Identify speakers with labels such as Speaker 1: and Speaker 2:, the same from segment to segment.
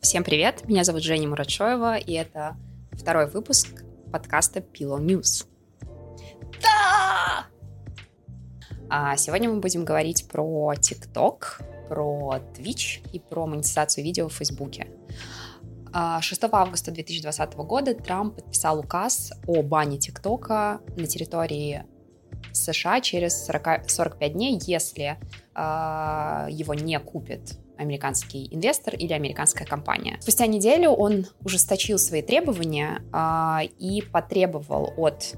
Speaker 1: Всем привет, меня зовут Женя Мурачоева, и это второй выпуск подкаста Pillow News. Да! А сегодня мы будем говорить про TikTok, про Twitch и про монетизацию видео в Фейсбуке. 6 а, августа 2020 года Трамп подписал указ о бане ТикТока на территории США через 40, 45 дней, если э, его не купит американский инвестор или американская компания. Спустя неделю он ужесточил свои требования э, и потребовал от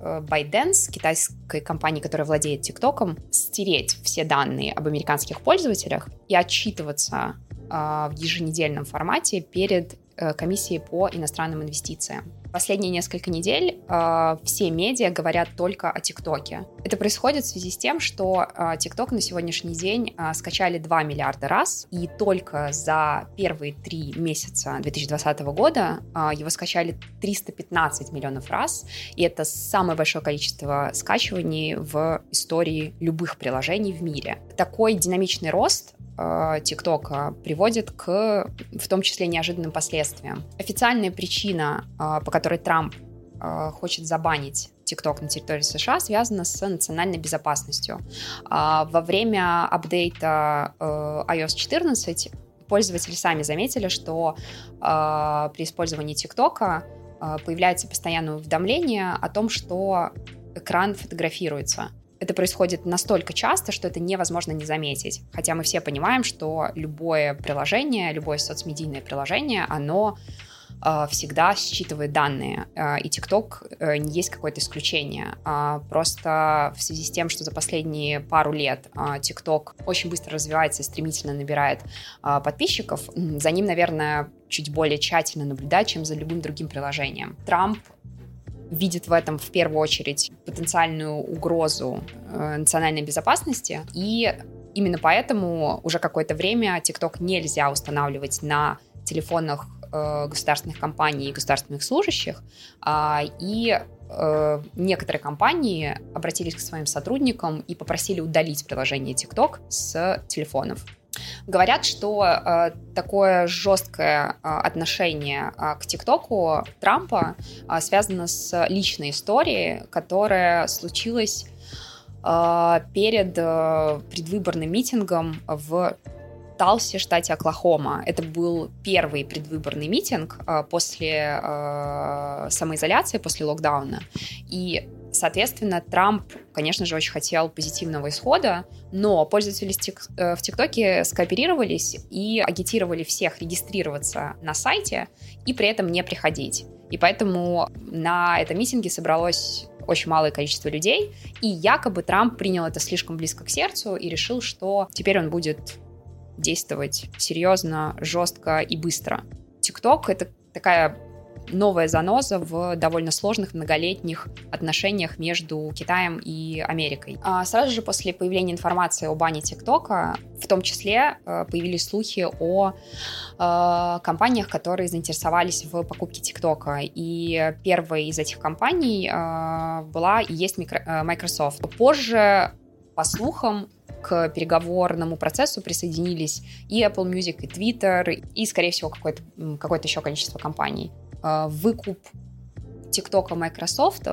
Speaker 1: э, ByteDance, китайской компании, которая владеет ТикТоком, стереть все данные об американских пользователях и отчитываться э, в еженедельном формате перед э, комиссией по иностранным инвестициям. Последние несколько недель э, все медиа говорят только о ТикТоке. Это происходит в связи с тем, что э, ТикТок на сегодняшний день э, скачали 2 миллиарда раз, и только за первые три месяца 2020 года э, его скачали 315 миллионов раз, и это самое большое количество скачиваний в истории любых приложений в мире. Такой динамичный рост Э, ТикТока приводит к, в том числе, неожиданным последствиям. Официальная причина, э, по которой Трамп э, хочет забанить TikTok на территории США связана с национальной безопасностью. Во время апдейта iOS 14 пользователи сами заметили, что при использовании TikTok появляется постоянное уведомление о том, что экран фотографируется это происходит настолько часто, что это невозможно не заметить. Хотя мы все понимаем, что любое приложение, любое соцмедийное приложение, оно э, всегда считывает данные. Э, и TikTok э, не есть какое-то исключение. А просто в связи с тем, что за последние пару лет TikTok очень быстро развивается и стремительно набирает подписчиков, за ним, наверное, чуть более тщательно наблюдать, чем за любым другим приложением. Трамп видит в этом в первую очередь потенциальную угрозу э, национальной безопасности. И именно поэтому уже какое-то время TikTok нельзя устанавливать на телефонах э, государственных компаний и государственных служащих. Э, и э, некоторые компании обратились к своим сотрудникам и попросили удалить приложение TikTok с телефонов. Говорят, что э, такое жесткое э, отношение э, к ТикТоку Трампа э, связано с личной историей, которая случилась э, перед э, предвыборным митингом в Талсе, штате Оклахома. Это был первый предвыборный митинг э, после э, самоизоляции, после локдауна. И Соответственно, Трамп, конечно же, очень хотел позитивного исхода, но пользователи э, в ТикТоке скооперировались и агитировали всех регистрироваться на сайте и при этом не приходить. И поэтому на этом митинге собралось очень малое количество людей, и якобы Трамп принял это слишком близко к сердцу и решил, что теперь он будет действовать серьезно, жестко и быстро. ТикТок — это такая новая заноза в довольно сложных многолетних отношениях между Китаем и Америкой. А сразу же после появления информации о бане ТикТока, в том числе э, появились слухи о э, компаниях, которые заинтересовались в покупке ТикТока. И первой из этих компаний э, была и есть Microsoft. Позже, по слухам, к переговорному процессу присоединились и Apple Music, и Twitter, и, скорее всего, какое-то какое еще количество компаний. А, выкуп TikTok Microsoft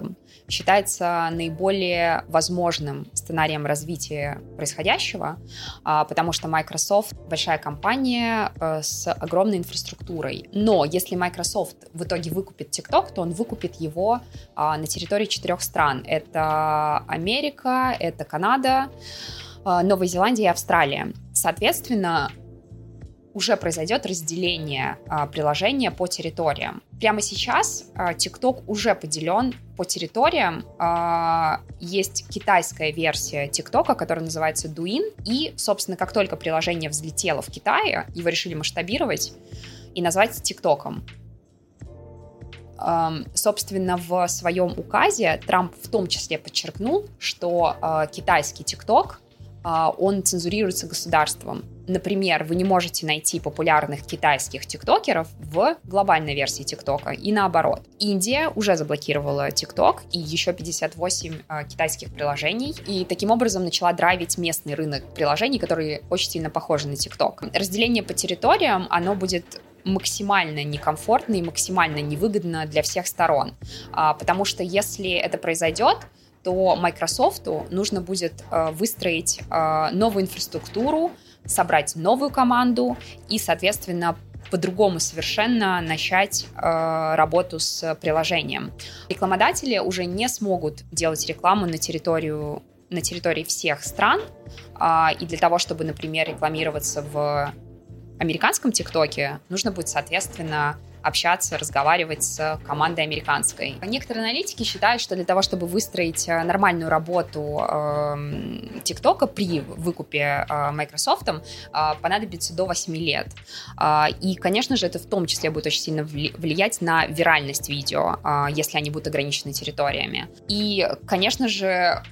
Speaker 1: считается наиболее возможным сценарием развития происходящего, а, потому что Microsoft большая компания э, с огромной инфраструктурой. Но если Microsoft в итоге выкупит TikTok, то он выкупит его а, на территории четырех стран. Это Америка, это Канада, Новая Зеландия и Австралия. Соответственно, уже произойдет разделение а, приложения по территориям. Прямо сейчас а, TikTok уже поделен по территориям. А, есть китайская версия TikTok, которая называется Douyin. И, собственно, как только приложение взлетело в Китае, его решили масштабировать и назвать TikTok. Собственно, в своем указе Трамп в том числе подчеркнул, что uh, китайский TikTok он цензурируется государством. Например, вы не можете найти популярных китайских тиктокеров в глобальной версии тиктока и наоборот. Индия уже заблокировала тикток и еще 58 э, китайских приложений и таким образом начала драйвить местный рынок приложений, которые очень сильно похожи на тикток. Разделение по территориям, оно будет максимально некомфортно и максимально невыгодно для всех сторон. А, потому что если это произойдет, то Microsoft нужно будет э, выстроить э, новую инфраструктуру, собрать новую команду и, соответственно, по-другому совершенно начать э, работу с приложением. Рекламодатели уже не смогут делать рекламу на территорию на территории всех стран, э, и для того, чтобы, например, рекламироваться в американском ТикТоке, нужно будет, соответственно, общаться, разговаривать с командой американской. Некоторые аналитики считают, что для того, чтобы выстроить э, нормальную работу эм, ТикТока при выкупе э, Microsoft, э, понадобится до 8 лет. И, конечно же, это в том числе будет очень сильно влиять на виральность видео, если они будут ограничены территориями. И, конечно же,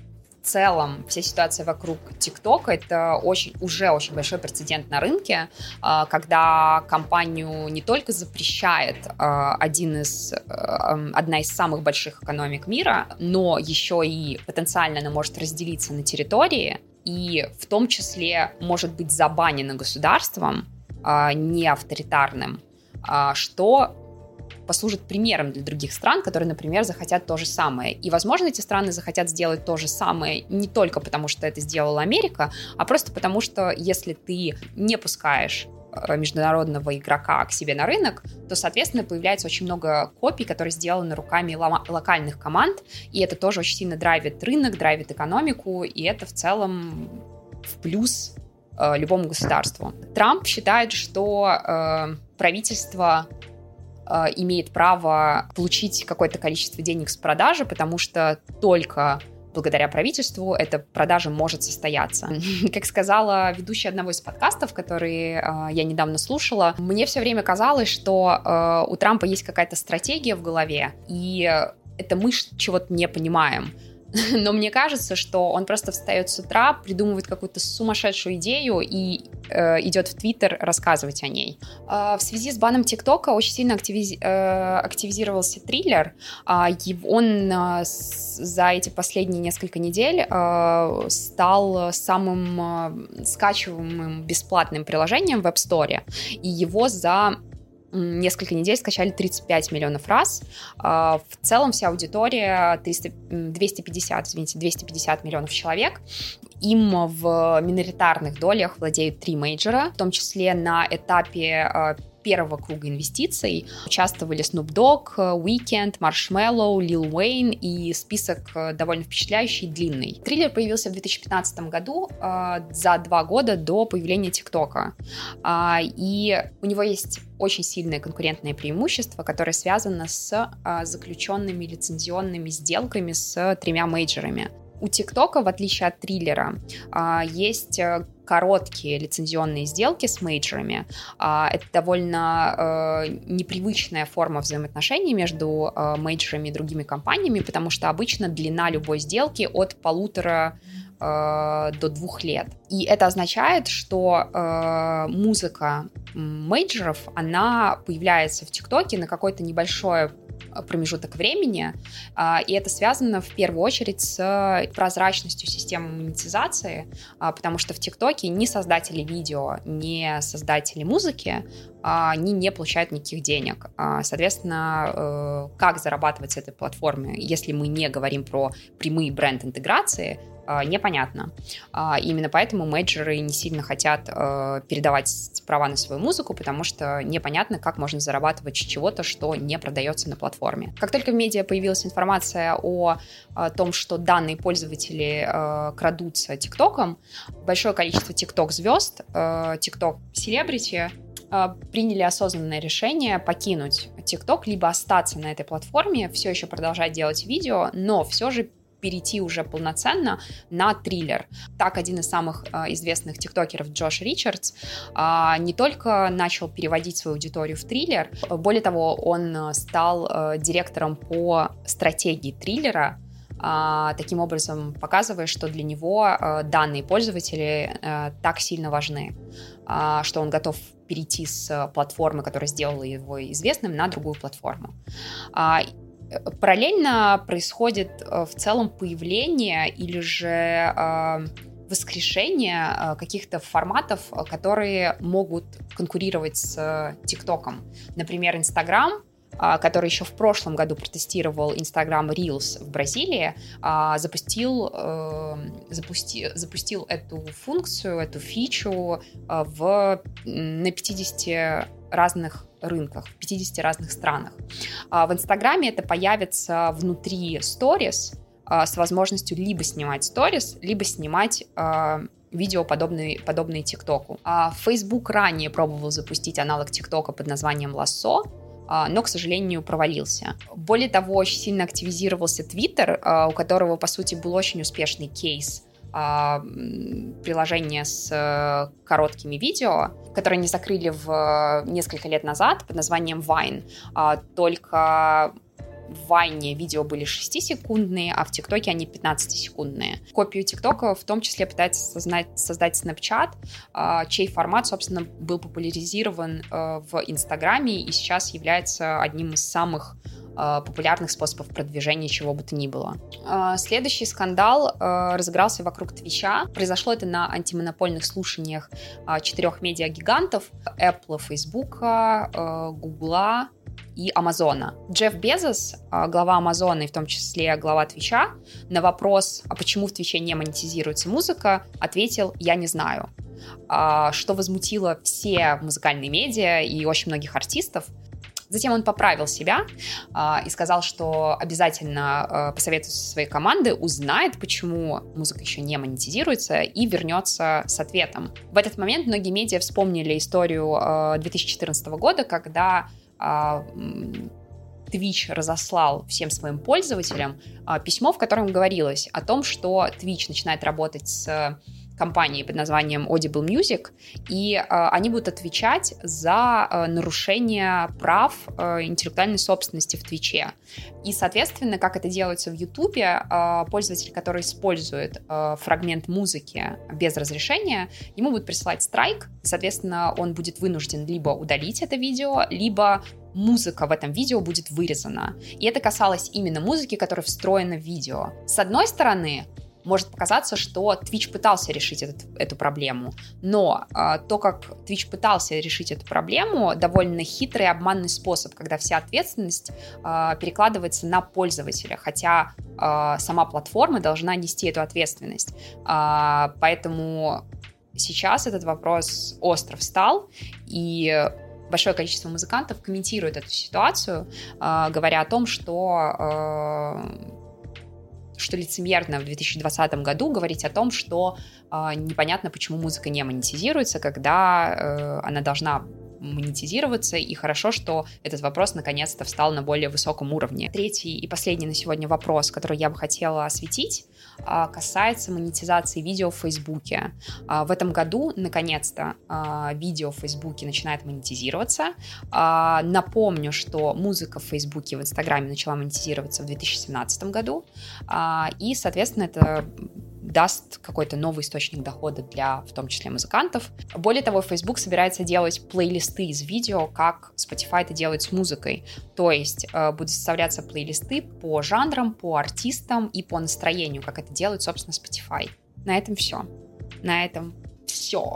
Speaker 1: целом вся ситуация вокруг ТикТока это очень, уже очень большой прецедент на рынке, а, когда компанию не только запрещает а, один из, а, одна из самых больших экономик мира, но еще и потенциально она может разделиться на территории и в том числе может быть забанена государством не авторитарным, что послужит примером для других стран, которые, например, захотят то же самое. И, возможно, эти страны захотят сделать то же самое не только потому, что это сделала Америка, а просто потому, что если ты не пускаешь э, международного игрока к себе на рынок, то, соответственно, появляется очень много копий, которые сделаны руками локальных команд, и это тоже очень сильно драйвит рынок, драйвит экономику, и это в целом в плюс э, любому государству. Трамп считает, что э, правительство Э, имеет право получить какое-то количество денег с продажи, потому что только благодаря правительству эта продажа может состояться. Как сказала ведущая одного из подкастов, который э, я недавно слушала, мне все время казалось, что э, у Трампа есть какая-то стратегия в голове, и это мы чего-то не понимаем. но мне кажется, что он просто встает с утра, придумывает какую-то сумасшедшую идею и э, идет в Твиттер рассказывать о ней. Э, в связи с баном ТикТока очень сильно активиз... э, активизировался триллер. Э, он э, за эти последние несколько недель э, стал самым э, скачиваемым бесплатным приложением в App Store, и его за несколько недель скачали 35 миллионов раз. А, в целом вся аудитория 300, 250, извините, 250 миллионов человек. Им в миноритарных долях владеют три мейджора, в том числе на этапе а, первого круга инвестиций участвовали Snoop Dogg, Weekend, Marshmello, Lil Wayne и список э, довольно впечатляющий и длинный. Триллер появился в 2015 году, э, за два года до появления ТикТока. Э, и у него есть очень сильное конкурентное преимущество, которое связано с заключенными лицензионными сделками с тремя мейджорами. У ТикТока, в отличие от триллера, есть короткие лицензионные сделки с мейджерами. А, это довольно э, непривычная форма взаимоотношений между э, мейджерами и другими компаниями, потому что обычно длина любой сделки от полутора э, до двух лет. И это означает, что музыка мейджеров, она появляется в ТикТоке на какое-то небольшое промежуток времени, а, и это связано в первую очередь с прозрачностью системы монетизации, а, потому что в ТикТоке ни создатели видео, ни создатели музыки, а, они не получают никаких денег. Соответственно, э, как зарабатывать с этой платформы, если мы не говорим про прямые бренд-интеграции, непонятно. А, именно поэтому менеджеры не сильно хотят а, передавать права на свою музыку, потому что непонятно, как можно зарабатывать чего-то, что не продается на платформе. Как только в медиа появилась информация о том, что данные пользователи крадутся ТикТоком, большое количество ТикТок-звезд, ТикТок-селебрити приняли осознанное решение покинуть ТикТок, либо остаться на этой платформе, все еще продолжать делать видео, но все же перейти уже полноценно на триллер. Так, один из самых э, известных тиктокеров Джош Ричардс э, не только начал переводить свою аудиторию в триллер, более того, он э, стал э, директором по стратегии триллера, Uh, таким образом показывая, что для него данные пользователи так сильно важны, что он готов перейти с платформы, которая сделала его известным, на другую платформу. Параллельно происходит э, в целом появление или же э, воскрешение каких-то форматов, которые могут конкурировать с ТикТоком. Например, Инстаграм который еще в прошлом году протестировал Instagram Reels в Бразилии, запустил, запусти, запустил эту функцию, эту фичу в, на 50 разных рынках, в 50 разных странах. В Инстаграме это появится внутри Stories с возможностью либо снимать Stories, либо снимать видео, подобные, подобные ТикТоку. Facebook ранее пробовал запустить аналог ТикТока под названием а, но, к сожалению, провалился. Более того, очень сильно активизировался Twitter, а, у которого, по сути, был очень успешный кейс а, приложение с э, короткими видео, которые они закрыли в несколько лет назад под названием Vine. Только в Вайне видео были 6-секундные, а в ТикТоке они 15-секундные. Копию ТикТока в том числе пытается создать, создать Snapchat, а, чей формат, собственно, был популяризирован э, в Инстаграме и сейчас является одним из самых э, популярных способов продвижения чего бы то ни было. Э, следующий скандал разыгрался вокруг Твича. Произошло это на антимонопольных слушаниях четырех медиагигантов Apple, Facebook, Google, и Амазона. Джефф Безос, глава Амазона и в том числе глава Твича, на вопрос, а почему в Твиче не монетизируется музыка, ответил «я не знаю». Что возмутило все музыкальные медиа и очень многих артистов. Затем он поправил себя э, и сказал, что обязательно э, посоветует со своей команды, узнает, почему музыка еще не монетизируется и вернется с ответом. В этот момент многие медиа вспомнили историю э, 2014 года, когда а, Twitch разослал всем своим пользователям а, письмо, в котором говорилось о том, что Twitch начинает работать с компании под названием Audible Music, и э, они будут отвечать за э, нарушение прав э, интеллектуальной собственности в Твиче. И, соответственно, как это делается в Ютубе, э, пользователь, который использует э, фрагмент музыки без разрешения, ему будет присылать страйк, и, соответственно, он будет вынужден либо удалить это видео, либо музыка в этом видео будет вырезана. И это касалось именно музыки, которая встроена в видео. С одной стороны, может показаться, что Twitch пытался решить этот, эту проблему, но э, то, как Twitch пытался решить эту проблему, довольно хитрый обманный способ, когда вся ответственность э, перекладывается на пользователя, хотя э, сама платформа должна нести эту ответственность. Э, поэтому сейчас этот вопрос остро встал, и большое количество музыкантов комментирует эту ситуацию, говоря о том, что что лицемерно в 2020 году говорить о том, что э, непонятно, почему музыка не монетизируется, когда э, она должна монетизироваться, и хорошо, что этот вопрос наконец-то встал на более высоком уровне. Третий и последний на сегодня вопрос, который я бы хотела осветить, а, касается монетизации видео в Фейсбуке. А, в этом году, наконец-то, а, видео в Фейсбуке начинает монетизироваться. Напомню, что музыка в Фейсбуке, в Инстаграме начала монетизироваться в 2017 году, и, соответственно, это даст какой-то новый источник дохода для, в том числе, музыкантов. Более того, Facebook собирается делать плейлисты из видео, как Spotify это делает с музыкой. То есть э, будут составляться плейлисты по жанрам, по артистам и по настроению, как это делает, собственно, Spotify. На этом все. На этом все.